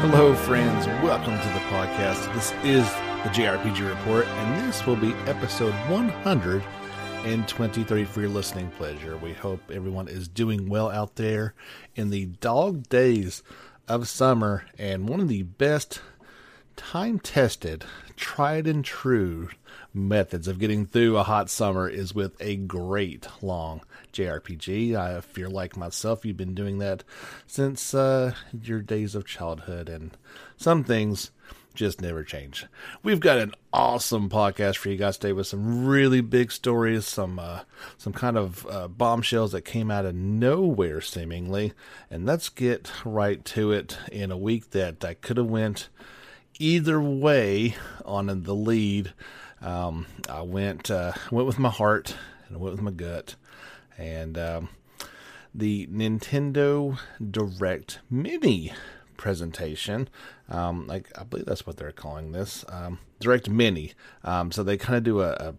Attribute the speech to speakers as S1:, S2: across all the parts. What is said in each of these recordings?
S1: Hello, friends. Welcome to the podcast. This is the JRPG Report, and this will be episode 123 for your listening pleasure. We hope everyone is doing well out there in the dog days of summer, and one of the best time tested, tried and true methods of getting through a hot summer is with a great long JRPG. I feel like myself, you've been doing that since uh, your days of childhood, and some things just never change. We've got an awesome podcast for you guys today with some really big stories, some uh, some kind of uh, bombshells that came out of nowhere seemingly, and let's get right to it. In a week that I could have went either way on the lead, um, I went uh, went with my heart and I went with my gut and um, the Nintendo Direct Mini presentation. Um, like I believe that's what they're calling this um, Direct Mini. Um, so they kind of do a, a,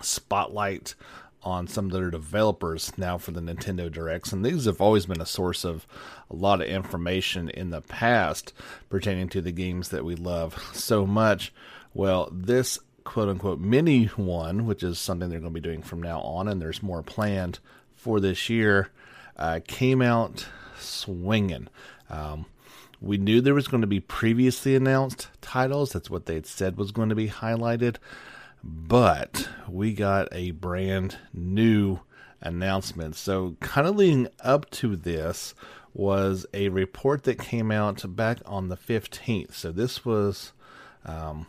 S1: spotlight on some of their developers now for the Nintendo Directs, and these have always been a source of a lot of information in the past pertaining to the games that we love so much. Well, this quote unquote mini one, which is something they're going to be doing from now on, and there's more planned for this year, uh, came out swinging. Um, we knew there was going to be previously announced titles. That's what they had said was going to be highlighted. But we got a brand new announcement. So, kind of leading up to this was a report that came out back on the 15th. So, this was um,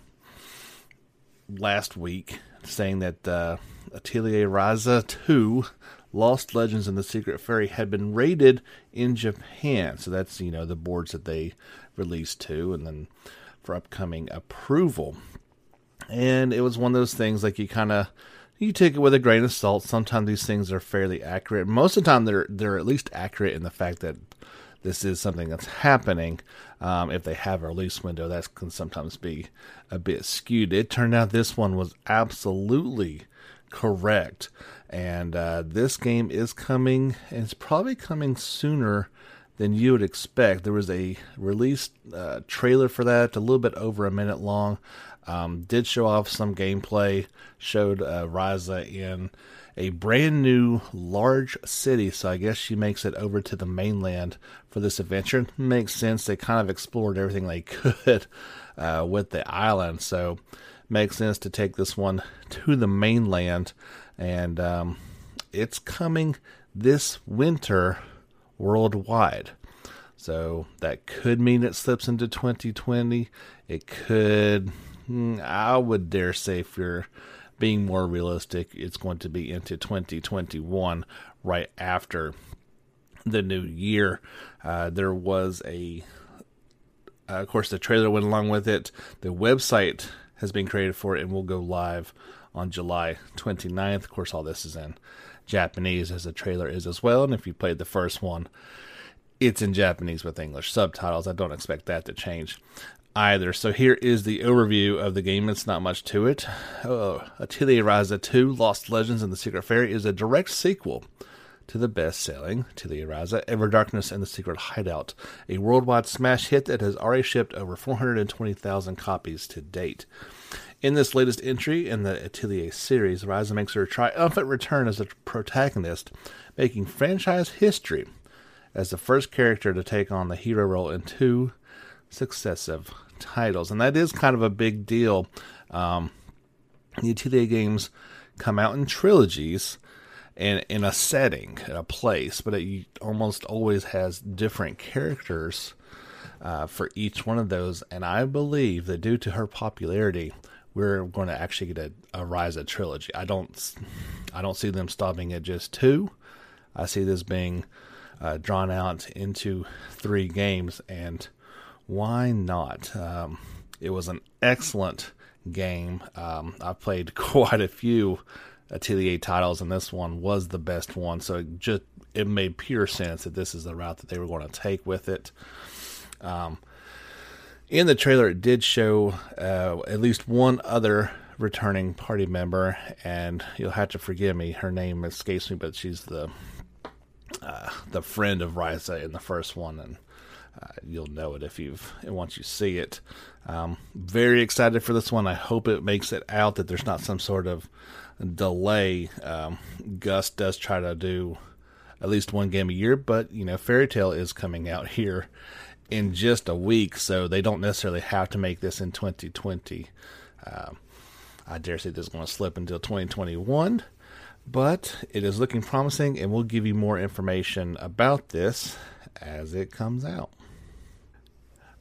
S1: last week saying that uh, Atelier Ryza 2 Lost Legends and the Secret Fairy had been rated in Japan. So that's, you know, the boards that they released to and then for upcoming approval. And it was one of those things like you kind of you take it with a grain of salt. Sometimes these things are fairly accurate. Most of the time they're they're at least accurate in the fact that this is something that's happening. Um, if they have a release window, that can sometimes be a bit skewed. It turned out this one was absolutely correct, and uh, this game is coming, and it's probably coming sooner than you would expect. There was a release uh, trailer for that, a little bit over a minute long. Um, did show off some gameplay, showed uh, Ryza in a brand new large city. So I guess she makes it over to the mainland for this adventure. Makes sense. They kind of explored everything they could uh, with the island. So makes sense to take this one to the mainland. And um, it's coming this winter worldwide. So that could mean it slips into 2020. It could, I would dare say, if you're being more realistic, it's going to be into 2021 right after the new year. Uh, there was a, uh, of course, the trailer went along with it. The website has been created for it and will go live on July 29th. Of course, all this is in Japanese, as the trailer is as well. And if you played the first one, it's in Japanese with English subtitles. I don't expect that to change either. So here is the overview of the game. It's not much to it. Oh, Atelier Ryza 2 Lost Legends and the Secret Fairy is a direct sequel to the best-selling Atelier Ryza Ever Darkness and the Secret Hideout, a worldwide smash hit that has already shipped over 420,000 copies to date. In this latest entry in the Atelier series, Ryza makes her triumphant return as a protagonist, making franchise history as the first character to take on the hero role in two successive titles, and that is kind of a big deal. Um, the two-day games come out in trilogies and in a setting, in a place, but it almost always has different characters uh, for each one of those. And I believe that due to her popularity, we're going to actually get a, rise a Ryza trilogy. I don't, I don't see them stopping at just two. I see this being uh, drawn out into three games, and why not? Um, it was an excellent game. Um, I played quite a few Atelier titles, and this one was the best one. So it just it made pure sense that this is the route that they were going to take with it. Um, in the trailer, it did show uh, at least one other returning party member, and you'll have to forgive me. Her name escapes me, but she's the uh, the friend of Ryza in the first one, and uh, you'll know it if you've once you see it. Um, very excited for this one. I hope it makes it out that there's not some sort of delay. Um, Gust does try to do at least one game a year, but you know, Fairy Tail is coming out here in just a week, so they don't necessarily have to make this in 2020. Um, I dare say this is going to slip until 2021, but it is looking promising, and we'll give you more information about this as it comes out.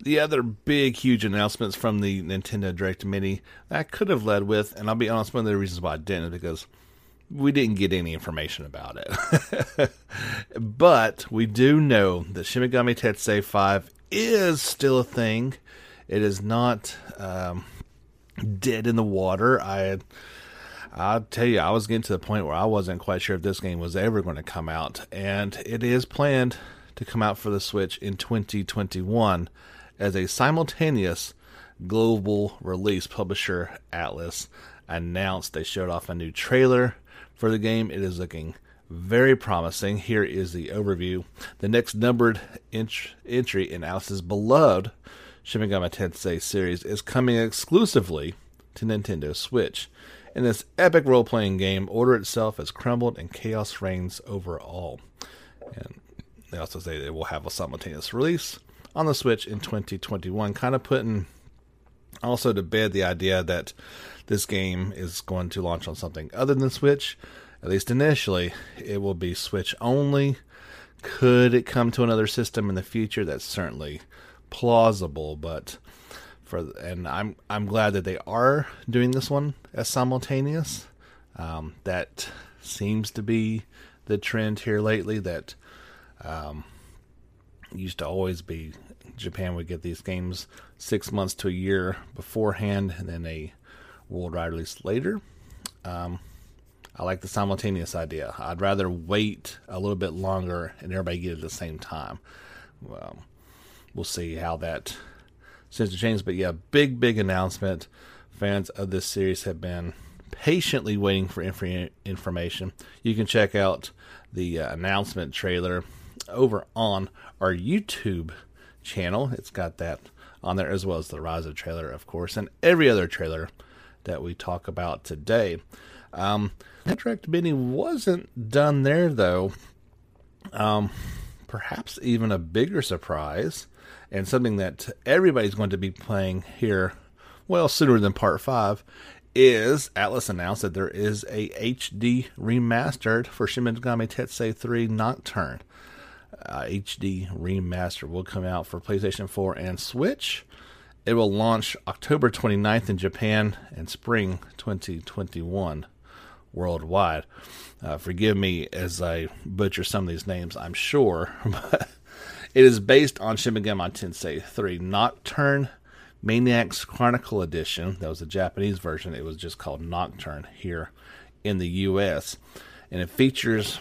S1: The other big, huge announcements from the Nintendo Direct Mini that I could have led with, and I'll be honest, one of the reasons why I didn't is because we didn't get any information about it. but we do know that Shin Megami Tensei 5 is still a thing. It is not um, dead in the water. I I'll tell you, I was getting to the point where I wasn't quite sure if this game was ever going to come out, and it is planned to come out for the Switch in 2021 as a simultaneous global release. Publisher Atlus announced they showed off a new trailer for the game. It is looking very promising. Here is the overview. The next numbered entry in Atlus's beloved Shin Megami Tensei series is coming exclusively to Nintendo Switch. In this epic role playing game, order itself has crumbled and chaos reigns over all. And they also say they will have a simultaneous release on the Switch in 2021, kind of putting also to bed the idea that this game is going to launch on something other than Switch. At least initially, it will be Switch only. Could it come to another system in the future? That's certainly plausible, but for and I'm I'm glad that they are doing this one as simultaneous. Um, that seems to be the trend here lately. That um, used to always be Japan would get these games six months to a year beforehand, and then a worldwide release later. Um, I like the simultaneous idea. I'd rather wait a little bit longer and everybody get it at the same time. Well, we'll see how that seems to change. But yeah, big, big announcement. Fans of this series have been patiently waiting for inf- information. You can check out the uh, announcement trailer over on our YouTube channel. It's got that on there as well as the Ryza trailer, of course, and every other trailer that we talk about today. Um, Direct Mini wasn't done there though. Um, perhaps even a bigger surprise, and something that everybody's going to be playing here, well, sooner than Part Five, is Atlus announced that there is a HD remastered for Shin Megami Tensei 3 Nocturne uh, HD remaster will come out for PlayStation 4 and Switch. It will launch October 29th in Japan and spring 2021 worldwide. Uh, forgive me as I butcher some of these names, I'm sure, but it is based on Shin Tensei 3 Nocturne Maniacs Chronicle Edition. That was the Japanese version. It was just called Nocturne here in the US. And it features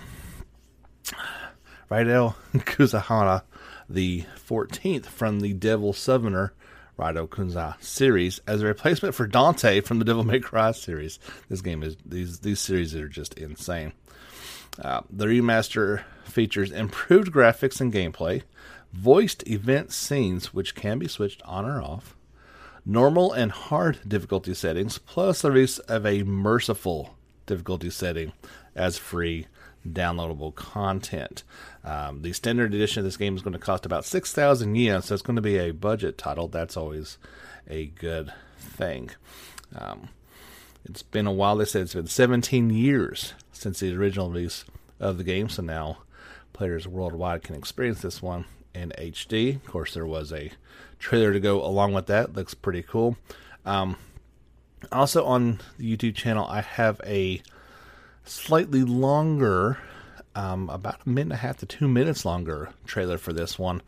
S1: Rydell Kuzahara, the 14th from the Devil Summoner Raido Kunza series as a replacement for Dante from the Devil May Cry series. This game is these these series are just insane. Uh, the remaster features improved graphics and gameplay, voiced event scenes which can be switched on or off, normal and hard difficulty settings, plus the use of a merciful difficulty setting as free downloadable content. Um, the standard edition of this game is going to cost about 6,000 yen, so it's going to be a budget title. That's always a good thing. Um, it's been a while. They said it's been 17 years since the original release of the game, so now players worldwide can experience this one in HD. Of course, there was a trailer to go along with that. Looks pretty cool. Um, also on the YouTube channel, I have a slightly longer, um, about a minute and a half to two minutes longer trailer for this one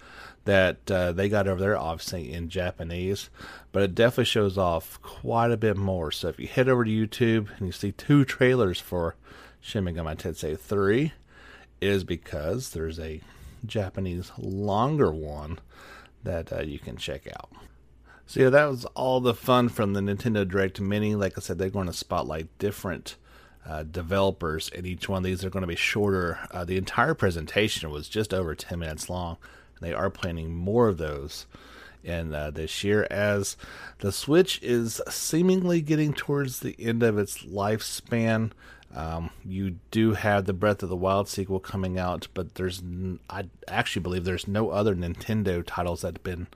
S1: that uh, they got over there, obviously in Japanese, but it definitely shows off quite a bit more. So if you head over to YouTube and you see two trailers for Shin Megami Tensei 3, it is because there's a Japanese longer one that uh, you can check out. So yeah, that was all the fun from the Nintendo Direct Mini. Like I said, they're going to spotlight different uh, developers, and each one of these are going to be shorter. Uh, the entire presentation was just over 10 minutes long, and they are planning more of those in uh, this year as the Switch is seemingly getting towards the end of its lifespan. Um, you do have the Breath of the Wild sequel coming out, but there's I actually believe there's no other Nintendo titles that have been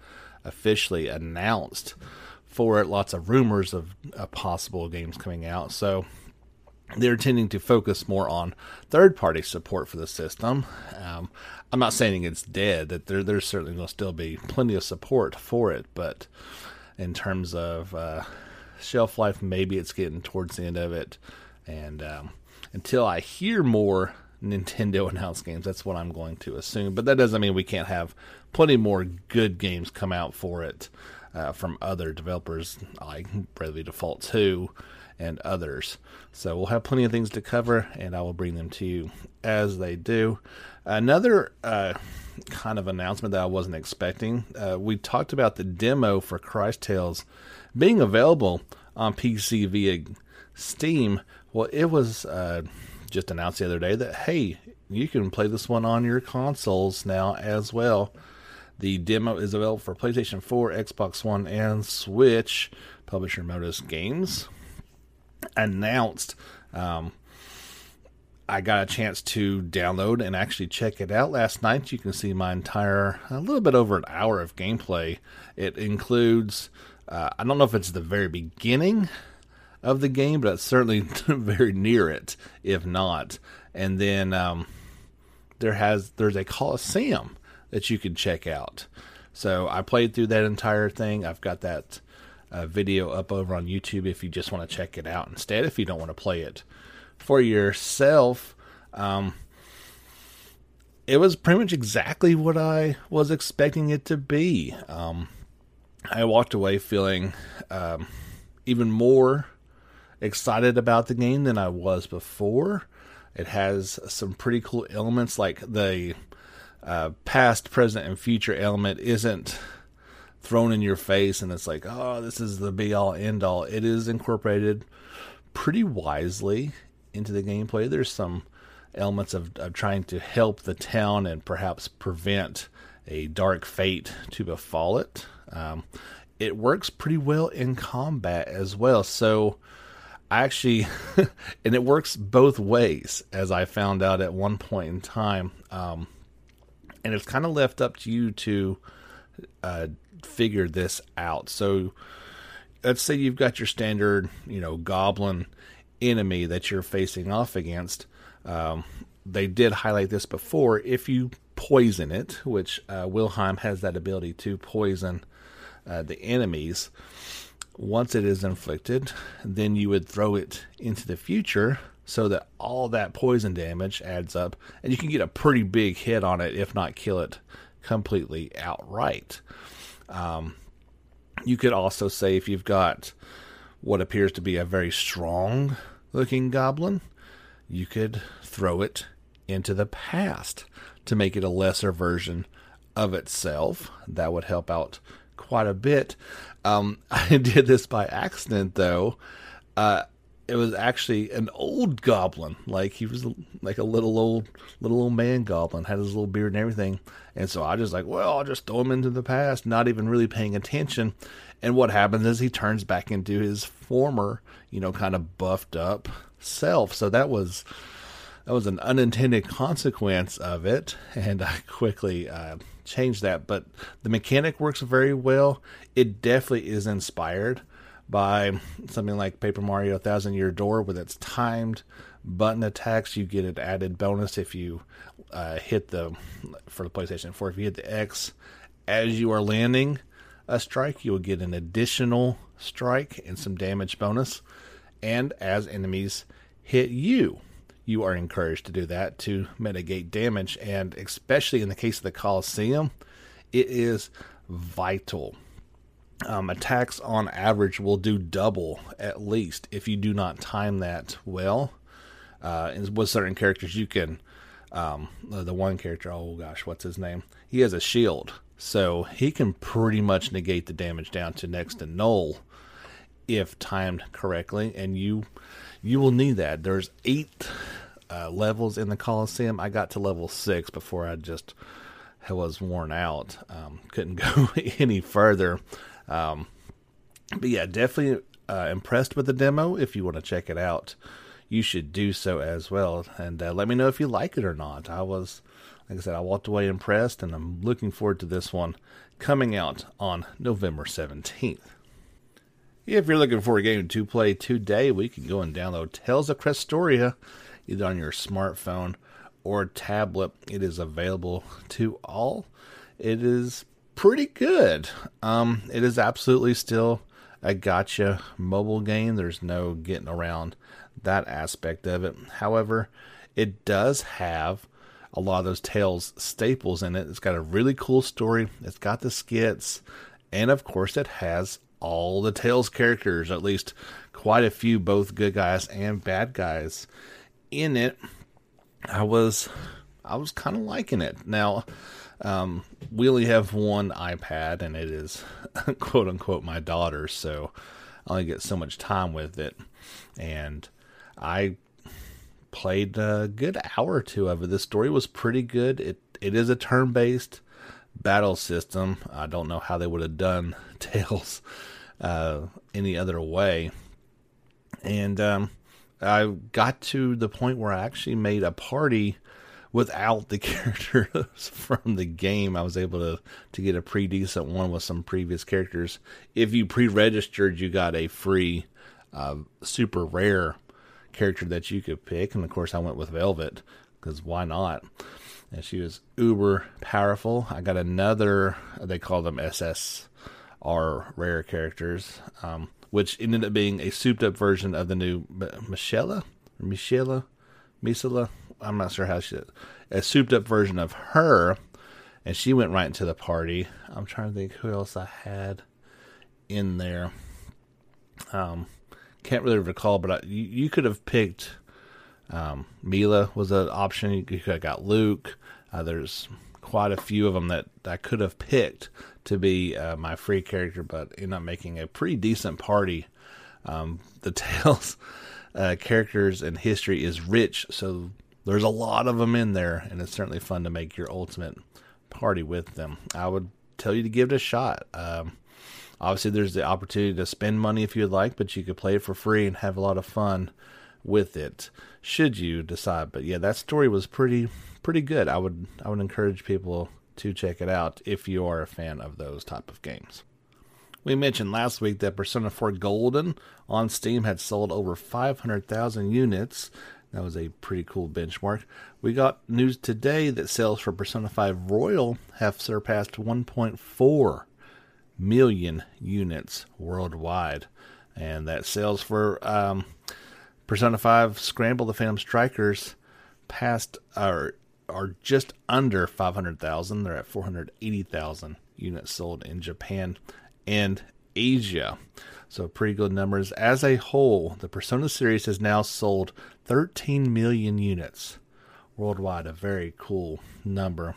S1: officially announced for it. Lots of rumors of uh, possible games coming out. So they're tending to focus more on third party support for the system. Um, I'm not saying it's dead, that there, there's certainly going to still be plenty of support for it, but in terms of uh, shelf life, maybe it's getting towards the end of it. And um, until I hear more Nintendo announced games, that's what I'm going to assume. But that doesn't mean we can't have plenty more good games come out for it uh, from other developers like Bravely Default 2 and others. So we'll have plenty of things to cover, and I will bring them to you as they do. Another uh, kind of announcement that I wasn't expecting uh, we talked about the demo for Cris Tales being available on PC via Steam. Well, it was uh, just announced the other day that, hey, you can play this one on your consoles now as well. The demo is available for PlayStation 4, Xbox One, and Switch. Publisher Modus Games announced. Um, I got a chance to download and actually check it out last night. You can see my entire, a little bit over an hour of gameplay. It includes, uh, I don't know if it's the very beginning of the game, but it's certainly very near it, if not. And then um, there has there's a Coliseum that you can check out. So I played through that entire thing. I've got that uh, video up over on YouTube if you just want to check it out instead. If you don't want to play it for yourself, um, it was pretty much exactly what I was expecting it to be. Um, I walked away feeling um, even more excited about the game than I was before. It has some pretty cool elements, like the uh, past, present, and future element isn't thrown in your face and it's like, oh, this is the be all end all. It is incorporated pretty wisely into the gameplay. There's some elements of, of trying to help the town and perhaps prevent a dark fate to befall it. Um, it works pretty well in combat as well. So I actually, and it works both ways, as I found out at one point in time. Um, and it's kind of left up to you to uh, figure this out. So let's say you've got your standard, you know, goblin enemy that you're facing off against. Um, they did highlight this before. If you poison it, which uh, Wilhelm has that ability to poison uh, the enemies, once it is inflicted, then you would throw it into the future so that all that poison damage adds up and you can get a pretty big hit on it, if not kill it completely outright. Um, you could also say if you've got what appears to be a very strong looking goblin, you could throw it into the past to make it a lesser version of itself. That would help out quite a bit. Um, I did this by accident though. Uh, it was actually an old goblin. Like he was like a little old little old man goblin, had his little beard and everything. And so I just like, well, I'll just throw him into the past, not even really paying attention. And what happens is he turns back into his former, you know, kind of buffed up self. So that was that was an unintended consequence of it, and I quickly uh, changed that. But the mechanic works very well. It definitely is inspired by something like Paper Mario Thousand Year Door with its timed button attacks. You get an added bonus if you uh, hit the for the PlayStation 4. If you hit the X as you are landing a strike, you will get an additional strike and some damage bonus. And as enemies hit you, you are encouraged to do that to mitigate damage. And especially in the case of the Coliseum, it is vital um, attacks on average will do double at least if you do not time that well. Uh, with certain characters, you can. Um, the one character, oh gosh, what's his name? He has a shield, So he can pretty much negate the damage down to next to null if timed correctly, and you you will need that. There's eight uh, levels in the Coliseum. I got to level six before I just was worn out. Um, couldn't go any further. Um, but yeah, definitely uh, impressed with the demo. If you want to check it out, you should do so as well. And uh, let me know if you like it or not. I was, like I said, I walked away impressed, and I'm looking forward to this one coming out on November 17th. If you're looking for a game to play today, we can go and download Tales of Crestoria either on your smartphone or tablet. It is available to all. It is pretty good. Um, it is absolutely still a gacha mobile game. There's no getting around that aspect of it. However, it does have a lot of those Tales staples in it. It's got a really cool story. It's got the skits, and of course, it has all the Tales characters, at least quite a few, both good guys and bad guys in it. I was I was kind of liking it. Now, um, we only have one iPad, and it is quote unquote my daughter, so I only get so much time with it. And I played a good hour or two of it. The story was pretty good. It it is a turn based battle system. I don't know how they would have done Tales uh, any other way. And um, I got to the point where I actually made a party without the characters from the game. I was able to to get a pretty decent one with some previous characters. If you pre-registered, you got a free uh, super rare character that you could pick, and of course, I went with Velvet because why not? And she was uber powerful. I got another. They call them SS are rare characters, um, which ended up being a souped up version of the new Michela, Michela, Misela. I'm not sure how she, a souped up version of her, and she went right into the party. I'm trying to think who else I had in there. Um, can't really recall, but I, you, you, could have picked. Um, Milla was an option. You could have got Luke. Uh, there's quite a few of them that I could have picked to be uh, my free character, but ended up making a pretty decent party. Um, the Tales uh, characters and history is rich, so there's a lot of them in there, and it's certainly fun to make your ultimate party with them. I would tell you to give it a shot. Um, obviously, there's the opportunity to spend money if you'd like, but you could play it for free and have a lot of fun with it should you decide. But yeah, that story was pretty pretty good. I would I would encourage people to check it out if you are a fan of those type of games. We mentioned last week that Persona 4 Golden on Steam had sold over 500,000 units. That was a pretty cool benchmark. We got news today that sales for Persona 5 Royal have surpassed 1.4 million units worldwide. And that sales for um, Persona 5 Scramble the Phantom Strikers passed are are just under 500,000. They're at 480,000 units sold in Japan and Asia. So pretty good numbers. As a whole, the Persona series has now sold 13 million units worldwide. A very cool number.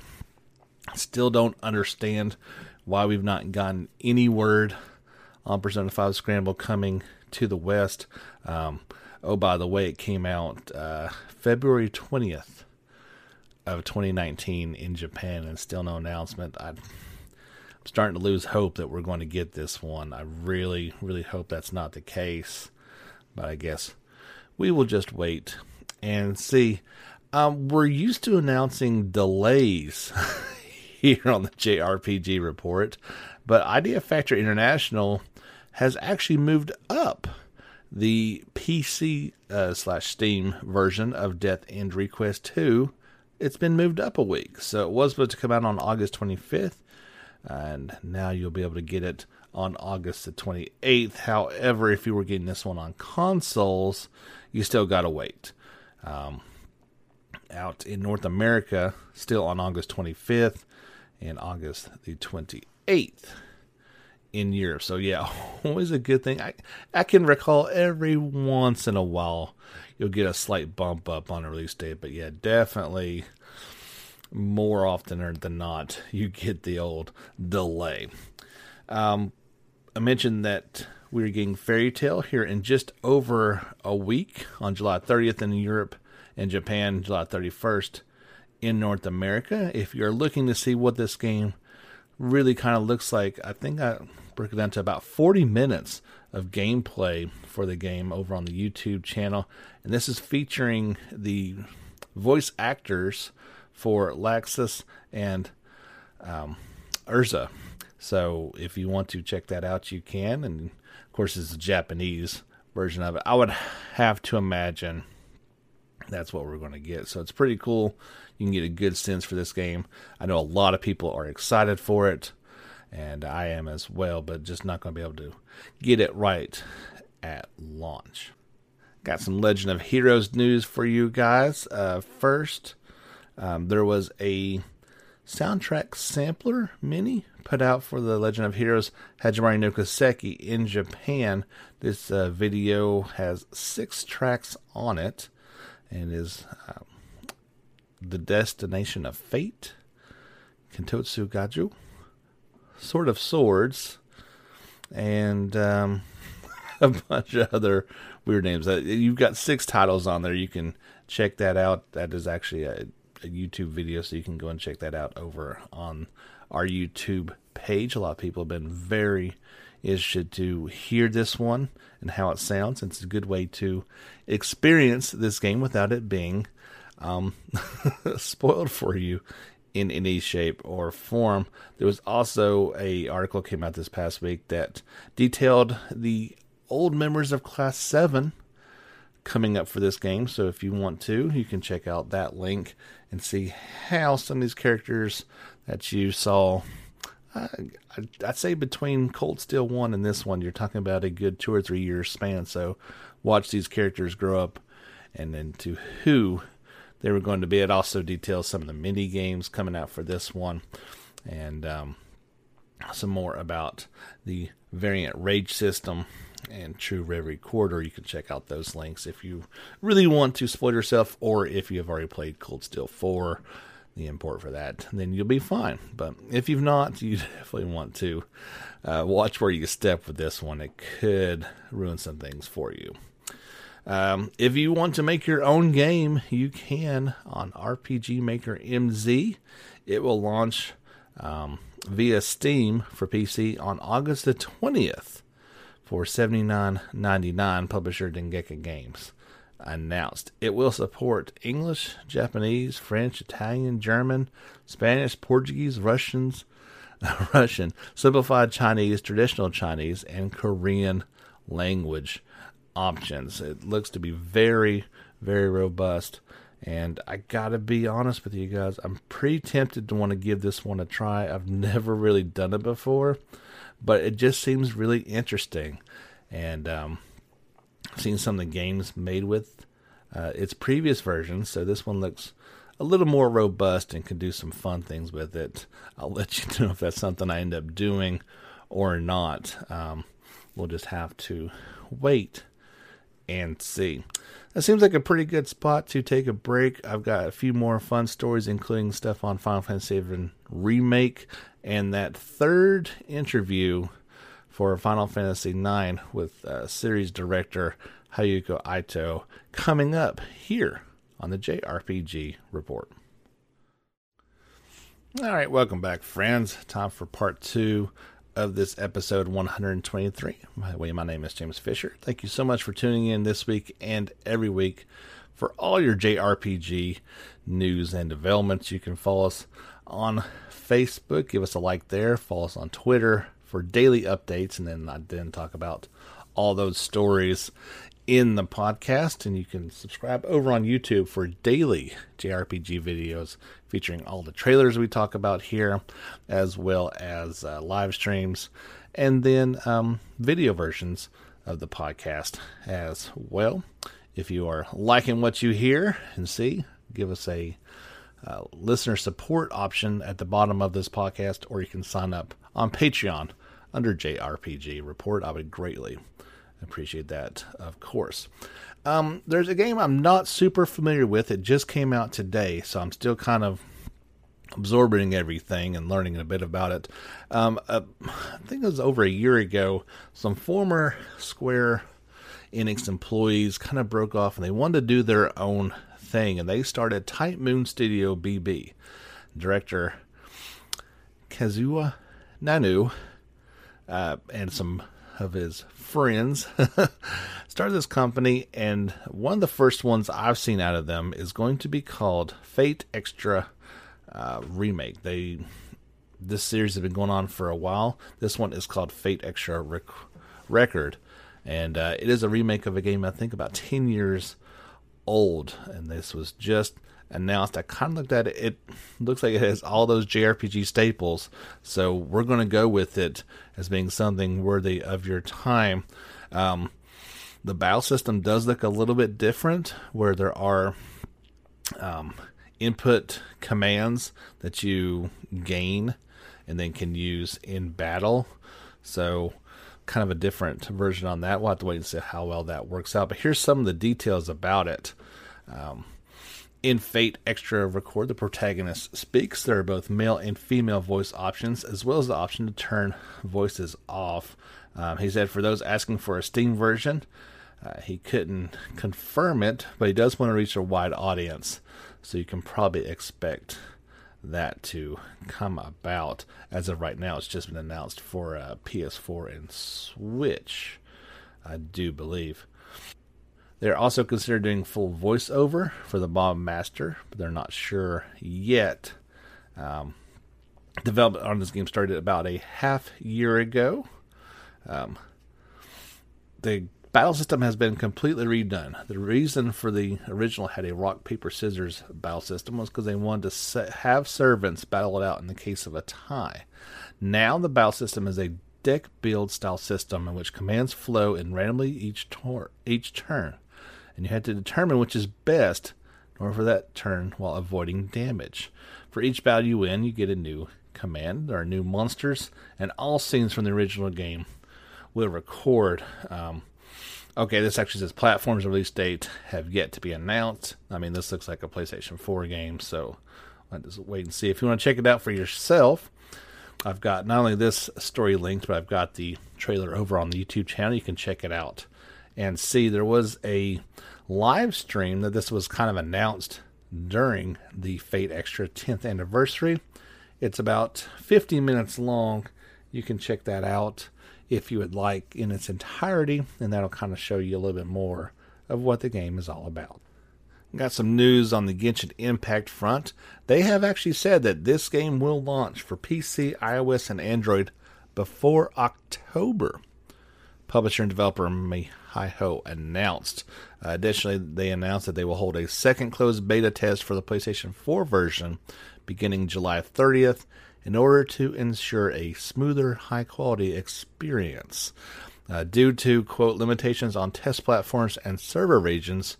S1: Still don't understand why we've not gotten any word on Persona 5 Scramble coming to the West. Um, oh, by the way, it came out uh, February 20th of 2019 in Japan and still no announcement. I, am starting to lose hope that we're going to get this one. I really, really hope that's not the case. But I guess we will just wait and see. Um, we're used to announcing delays here on the JRPG report, but Idea Factory International has actually moved up the PC uh, slash Steam version of Death End Request 2 it's been moved up a week. So it was supposed to come out on August 25th, and now you'll be able to get it on August the 28th. However, if you were getting this one on consoles, you still got to wait. Um, out in North America, still on August 25th and August the 28th in Europe. So yeah, always a good thing. I I can recall every once in a while you'll get a slight bump up on a release date. But yeah, definitely more often than not, you get the old delay. Um, I mentioned that we're getting Fairy Tail here in just over a week on July 30th in Europe and Japan, July 31st in North America. If you're looking to see what this game really kind of looks like, I think I broke it down to about 40 minutes of gameplay for the game over on the YouTube channel. And this is featuring the voice actors for Laxus and um, Erza. So if you want to check that out, you can. And of course, it's a Japanese version of it. I would have to imagine that's what we're going to get. So it's pretty cool. You can get a good sense for this game. I know a lot of people are excited for it, and I am as well, but just not going to be able to get it right at launch. Got some Legend of Heroes news for you guys. Uh, first, um, there was a soundtrack sampler mini put out for the Legend of Heroes Hajimari no Kiseki in Japan. This uh, video has six tracks on it and is um, The Destination of Fate, Kentotsu Gaju, Sword of Swords, and um, a bunch of other weird names. Uh, you've got six titles on there. You can check that out. That is actually a, a YouTube video, so you can go and check that out over on our YouTube page. A lot of people have been very interested to hear this one and how it sounds. It's a good way to experience this game without it being um, spoiled for you in any shape or form. There was also a article came out this past week that detailed the old members of Class Seven coming up for this game. So if you want to, you can check out that link and see how some of these characters that you saw. Uh, I'd say between Cold Steel 1 and this one, you're talking about a good two or three years span. So watch these characters grow up and then to who they were going to be. It also details some of the mini games coming out for this one and um, some more about the variant rage system and True Reverie Corridor. You can check out those links if you really want to spoil yourself or if you have already played Cold Steel 4 the import for that, then you'll be fine. But if you've not, you definitely want to uh, watch where you step with this one. It could ruin some things for you. Um, if you want to make your own game, you can on RPG Maker MZ. It will launch um, via Steam for PC on August the 20th for $79.99, publisher Dengeki Games announced. It will support English, Japanese, French, Italian, German, Spanish, Portuguese, Russians, Russian, simplified Chinese, traditional Chinese, and Korean language options. It looks to be very, very robust. And I gotta be honest with you guys, I'm pretty tempted to want to give this one a try. I've never really done it before, but it just seems really interesting. And um, seen some of the games made with uh, its previous versions, so this one looks a little more robust and can do some fun things with it. I'll let you know if that's something I end up doing or not. Um, we'll just have to wait and see. That seems like a pretty good spot to take a break. I've got a few more fun stories, including stuff on Final Fantasy VII Remake and that third interview for Final Fantasy IX with uh, series director Hayako Ito coming up here on the JRPG Report. All right, welcome back, friends. Time for part two of this episode 123. By the way, my name is James Fisher. Thank you so much for tuning in this week and every week for all your JRPG news and developments. You can follow us on Facebook, give us a like there, follow us on Twitter, for daily updates, and then I then talk about all those stories in the podcast. And you can subscribe over on YouTube for daily JRPG videos featuring all the trailers we talk about here, as well as uh, live streams, and then um, video versions of the podcast as well. If you are liking what you hear and see, give us a uh, listener support option at the bottom of this podcast, or you can sign up on Patreon under JRPG Report. I would greatly appreciate that, of course. Um, there's a game I'm not super familiar with. It just came out today, so I'm still kind of absorbing everything and learning a bit about it. Um, uh, I think it was over a year ago. Some former Square Enix employees kind of broke off and they wanted to do their own thing, and they started Type Moon Studio BB. Director Kazuya Nanu uh, and some of his friends started this company, and one of the first ones I've seen out of them is going to be called Fate Extra uh, Remake. They this series has been going on for a while. This one is called Fate Extra Rec- Record, and uh, it is a remake of a game I think about ten years old, and this was just announced. I kind of looked at it. It looks like it has all those JRPG staples. So we're going to go with it as being something worthy of your time. Um, the battle system does look a little bit different, where there are um, input commands that you gain and then can use in battle. So kind of a different version on that. We'll have to wait and see how well that works out. But here's some of the details about it. Um, in Fate Extra Record, the protagonist speaks. There are both male and female voice options, as well as the option to turn voices off. Um, he said for those asking for a Steam version, uh, he couldn't confirm it, but he does want to reach a wide audience. So you can probably expect that to come about. As of right now, it's just been announced for uh, PS4 and Switch, I do believe. They're also considering doing full voiceover for the Bob Master, but they're not sure yet. Um, development on this game started about a half year ago. Um, the battle system has been completely redone. The reason for the original had a rock paper scissors battle system was because they wanted to have servants battle it out in the case of a tie. Now the battle system is a deck build style system in which commands flow in randomly each tor- each turn and you had to determine which is best in order for that turn while avoiding damage. For each battle you win, you get a new command. There are new monsters, and all scenes from the original game will record. Um, okay, this actually says platforms release date have yet to be announced. I mean, this looks like a PlayStation 4 game, so I'll just wait and see. If you want to check it out for yourself, I've got not only this story linked, but I've got the trailer over on the YouTube channel. You can check it out and see there was a live stream that this was kind of announced during the Fate Extra 10th anniversary. It's about 50 minutes long. You can check that out if you would like in its entirety, and that'll kind of show you a little bit more of what the game is all about. Got some news on the Genshin Impact front. They have actually said that this game will launch for PC, iOS, and Android before October. Publisher and developer MiHoYo announced. Uh, additionally, they announced that they will hold a second closed beta test for the PlayStation 4 version beginning July 30th in order to ensure a smoother, high quality experience. Uh, due to, quote, limitations on test platforms and server regions,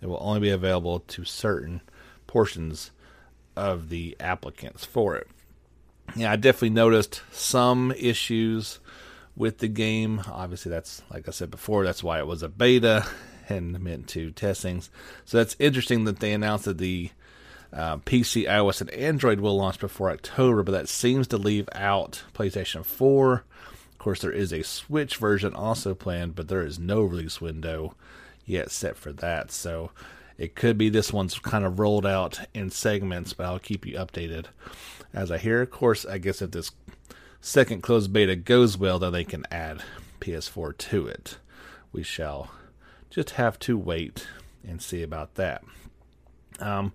S1: it will only be available to certain portions of the applicants for it. Yeah, I definitely noticed some issues with the game. Obviously, that's like I said before, that's why it was a beta and meant to testings. So that's interesting that they announced that the uh, PC, iOS, and Android will launch before October, but that seems to leave out PlayStation 4. Of course, there is a Switch version also planned, but there is no release window yet set for that. So it could be this one's kind of rolled out in segments, but I'll keep you updated as I hear. Of course, I guess if this second closed beta goes well, then they can add PS4 to it. We shall just have to wait and see about that. Um,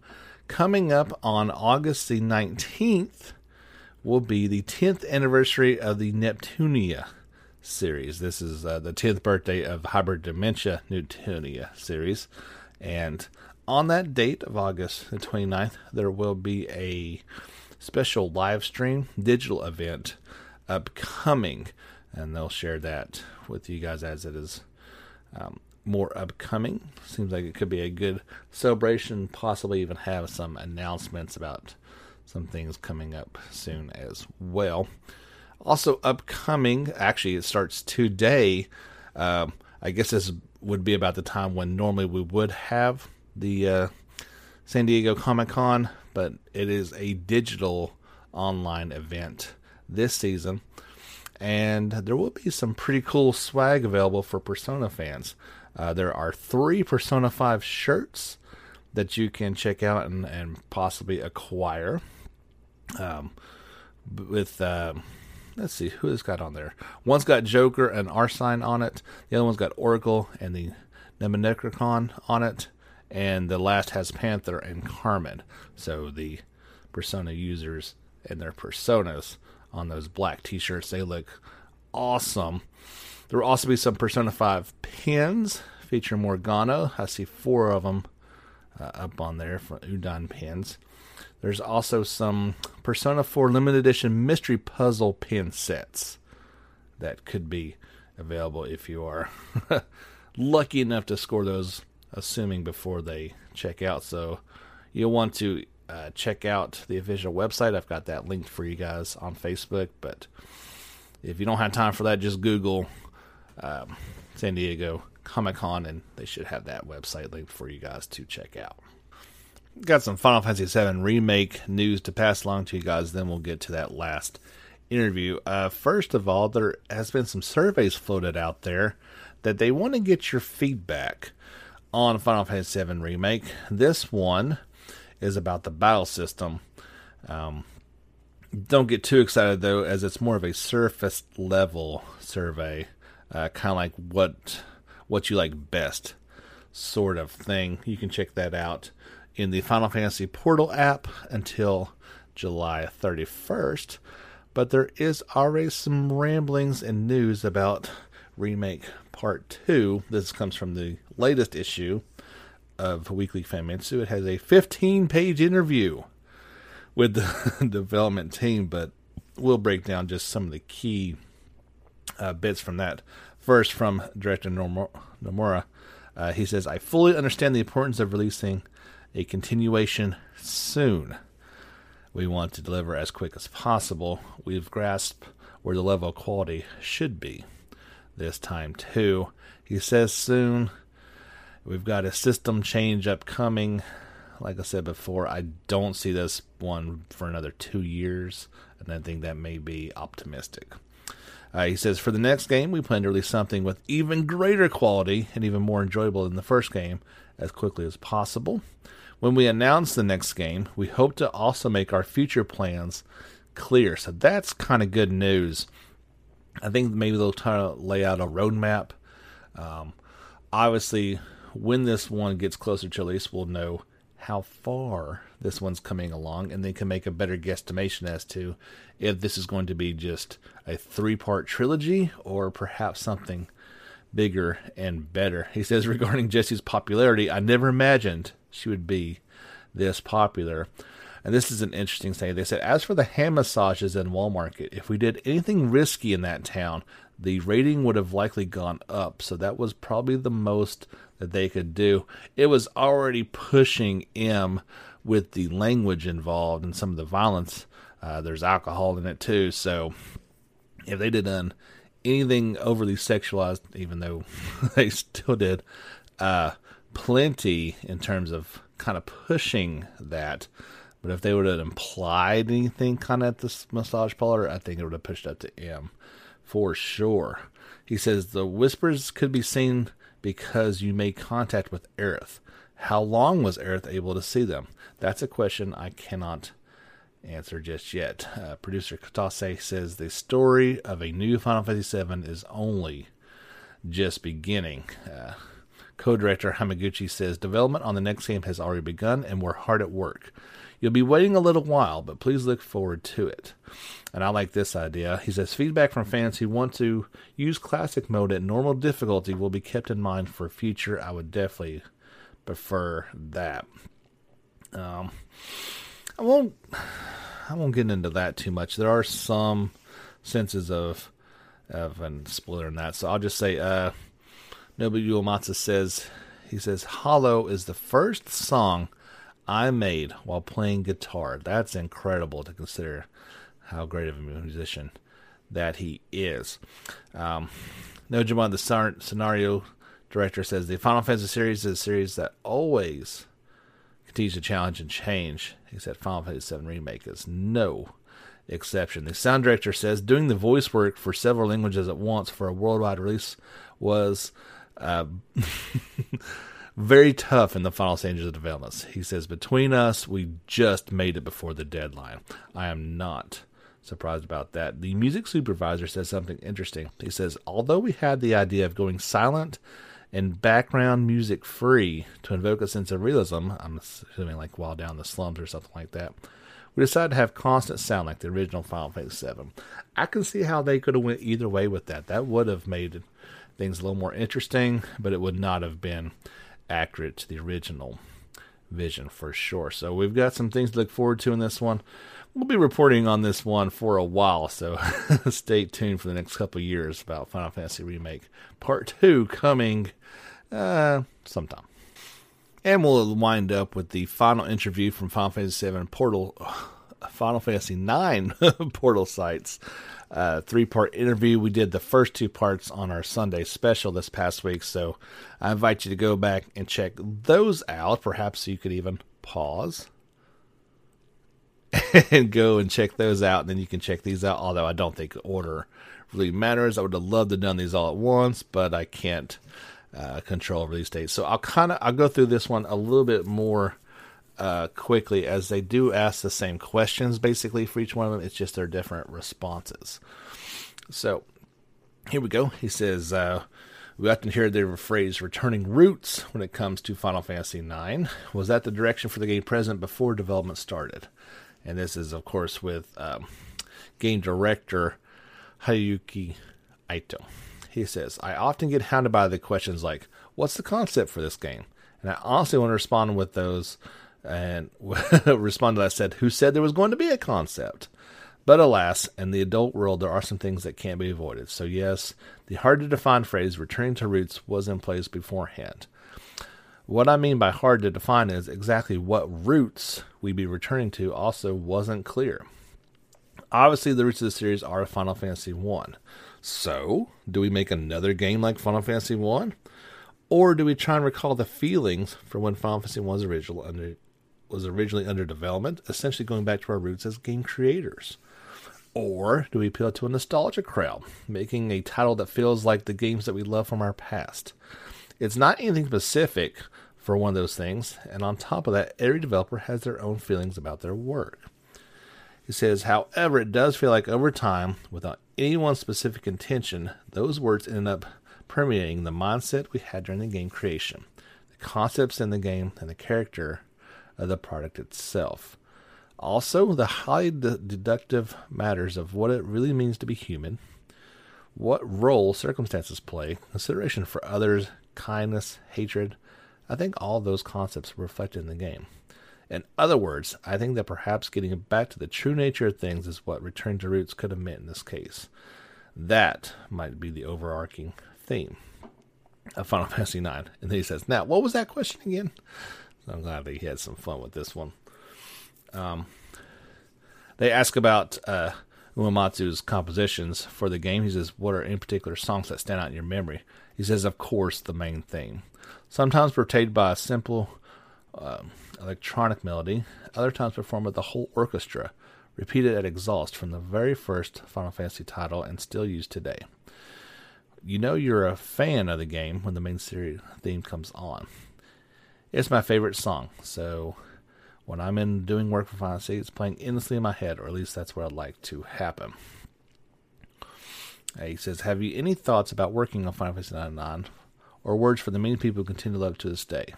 S1: coming up on August the 19th will be the 10th anniversary of the Neptunia series. This is uh, the 10th birthday of Hyperdimension Neptunia series. And on that date of August the 29th, there will be a special live stream digital event upcoming, and they'll share that with you guys as it is um, more upcoming. Seems like it could be a good celebration, possibly even have some announcements about some things coming up soon as well. Also, upcoming, actually, it starts today. Um, I guess this would be about the time when normally we would have the uh, San Diego Comic Con, but it is a digital online event this season. And there will be some pretty cool swag available for Persona fans. Uh, there are three Persona 5 shirts that you can check out and, and possibly acquire. Um, with, uh, let's see, who has got on there? One's got Joker and Arsène on it, the other one's got Oracle and the Nemenecron on it, and the last has Panther and Carmen. So the Persona users and their personas on those black t-shirts. They look awesome. There will also be some Persona 5 pins featuring Morgana. I see four of them uh, up on there for Udon pins. There's also some Persona 4 limited edition mystery puzzle pin sets that could be available if you are lucky enough to score those, assuming before they check out. So you'll want to uh, check out the official website. I've got that linked for you guys on Facebook. But if you don't have time for that, just Google um, San Diego Comic Con, and they should have that website linked for you guys to check out. Got some Final Fantasy VII remake news to pass along to you guys. Then we'll get to that last interview. Uh, first of all, there has been some surveys floated out there that they want to get your feedback on Final Fantasy VII remake. This one is about the battle system. Um, don't get too excited though, as it's more of a surface level survey, uh, kind of like what what you like best sort of thing. You can check that out in the Final Fantasy Portal app until July 31st. But there is already some ramblings and news about Remake Part 2. This comes from the latest issue of Weekly Famitsu. It has a 15 page interview with the development team, but we'll break down just some of the key uh, bits from that. First, from director Nomura, uh, he says, I fully understand the importance of releasing a continuation soon. We want to deliver as quick as possible. We've grasped where the level of quality should be this time, too. He says soon We've got a system change upcoming. Like I said before, I don't see this one for another two years, and I think that may be optimistic. Uh, he says, For the next game, we plan to release something with even greater quality and even more enjoyable than the first game as quickly as possible. When we announce the next game, we hope to also make our future plans clear. So that's kind of good news. I think maybe they'll try to lay out a roadmap. Um, obviously, when this one gets closer to release, we'll know how far this one's coming along, and they can make a better guesstimation as to if this is going to be just a three part trilogy or perhaps something bigger and better. He says regarding Jessie's popularity, I never imagined she would be this popular. And this is an interesting thing. They said, as for the hand massages in Wall Market, if we did anything risky in that town, the rating would have likely gone up. So that was probably the most that they could do. It was already pushing M with the language involved and some of the violence. Uh, there's alcohol in it too. So if they did done anything overly sexualized, even though they still did, uh, plenty in terms of kind of pushing that. But if they would have implied anything kind of at this massage parlor, I think it would have pushed up to M for sure. He says the whispers could be seen because you made contact with Aerith. How long was Aerith able to see them? That's a question I cannot answer just yet. Uh, producer Kitase says the story of a new Final Fantasy VII is only just beginning. Uh, co-director Hamaguchi says development on the next game has already begun and we're hard at work. You'll be waiting a little while, but please look forward to it. And I like this idea. He says feedback from fans who want to use classic mode at normal difficulty will be kept in mind for future. I would definitely prefer that. Um, I won't. I won't get into that too much. There are some senses of of and in that, so I'll just say. Uh, Uematsu says he says Hollow is the first song I made while playing guitar. That's incredible to consider how great of a musician that he is. Um, Nojima, the scenario director, says the Final Fantasy series is a series that always continues to challenge and change, said Final Fantasy VII Remake is no exception. The sound director says doing the voice work for several languages at once for a worldwide release was uh, very tough in the final stages of development. He says, Between us, we just made it before the deadline. I am not surprised about that. The music supervisor says something interesting. He says, Although we had the idea of going silent and background music free to invoke a sense of realism, I'm assuming like while down the slums or something like that, we decided to have constant sound like the original Final Fantasy VII. I can see how they could have went either way with that. That would have made things a little more interesting, but it would not have been accurate to the original vision for sure. So we've got some things to look forward to in this one. We'll be reporting on this one for a while, so stay tuned for the next couple years about Final Fantasy Remake Part 2 coming uh, sometime. And we'll wind up with the final interview from Final Fantasy VII Portal, Final Fantasy IX Portal Sites uh, three part interview. We did the first two parts on our Sunday special this past week, so I invite you to go back and check those out. Perhaps you could even pause and go and check those out, and then you can check these out. Although I don't think order really matters. I would have loved to have done these all at once, but I can't uh, control release dates. So I'll kind of I'll go through this one a little bit more uh, quickly as they do ask the same questions basically for each one of them. It's just their different responses. So here we go. He says, uh, we often hear the phrase returning roots when it comes to Final Fantasy IX. Was that the direction for the game present before development started? And this is, of course, with um, game director Hiroyuki Ito. He says, I often get hounded by the questions like, What's the concept for this game? And I honestly want to respond with those and respond responded, I said, Who said there was going to be a concept? But alas, in the adult world, there are some things that can't be avoided. So, yes, the hard to define phrase returning to roots was in place beforehand. What I mean by hard to define is exactly what roots we'd be returning to also wasn't clear. Obviously, the roots of the series are Final Fantasy 1. So, do we make another game like Final Fantasy 1? Or do we try and recall the feelings for when Final Fantasy 1 was original under was originally under development, essentially going back to our roots as game creators? Or do we appeal to a nostalgia crowd, making a title that feels like the games that we love from our past? It's not anything specific for one of those things, and on top of that, every developer has their own feelings about their work. He says, however, it does feel like over time, without any one specific intention, those words end up permeating the mindset we had during the game creation, the concepts in the game, and the character of the product itself. Also, the highly deductive matters of what it really means to be human, what role circumstances play, consideration for others, kindness, hatred. I think all those concepts are reflected in the game. In other words, I think that perhaps getting back to the true nature of things is what Return to Roots could have meant in this case. That might be the overarching theme of Final Fantasy IX. And then he says, Now, what was that question again? I'm glad that he had some fun with this one. Um, they ask about uh, Uematsu's compositions for the game. He says, What are in particular songs that stand out in your memory? He says, Of course, the main theme. Sometimes portrayed by a simple uh, electronic melody, other times performed with the whole orchestra, repeated at exhaust from the very first Final Fantasy title and still used today. You know you're a fan of the game when the main series theme comes on it's my favorite song. So when I'm in doing work for Final Fantasy, it's playing endlessly in my head, or at least that's what I'd like to happen. He says, Have you any thoughts about working on Final Fantasy 99 or words for the many people who continue to love to this day?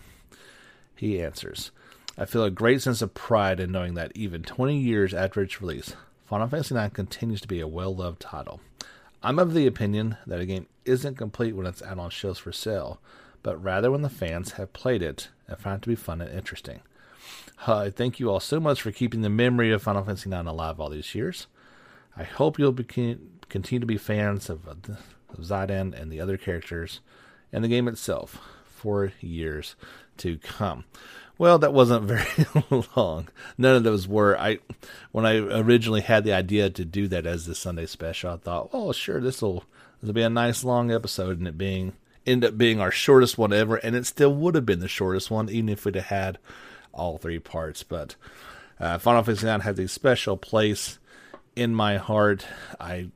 S1: He answers, I feel a great sense of pride in knowing that even 20 years after its release, Final Fantasy IX continues to be a well loved title. I'm of the opinion that a game isn't complete when it's out on shelves for sale, but rather when the fans have played it and found it to be fun and interesting. Uh, thank you all so much for keeping the memory of Final Fantasy IX alive all these years. I hope you'll be, continue to be fans of, uh, of Zidane and the other characters and the game itself for years to come. Well, that wasn't very long. None of those were. I when I originally had the idea to do that as the Sunday special, I thought, oh, sure, this will this will be a nice long episode, and it being end up being our shortest one ever, and it still would have been the shortest one, even if we'd have had all three parts. But Uh, Final Fantasy IX has a special place in my heart. I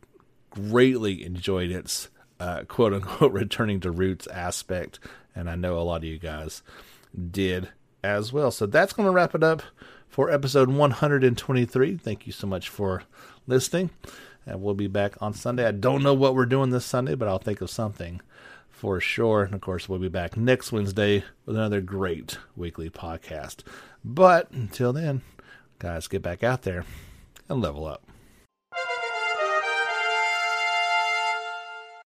S1: greatly enjoyed its uh, quote unquote returning to roots aspect, and I know a lot of you guys did as well. So that's going to wrap it up for episode 123. Thank you so much for listening. And we'll be back on Sunday. I don't know what we're doing this Sunday, but I'll think of something for sure. And of course, we'll be back next Wednesday with another great weekly podcast. But until then, guys, get back out there and level up.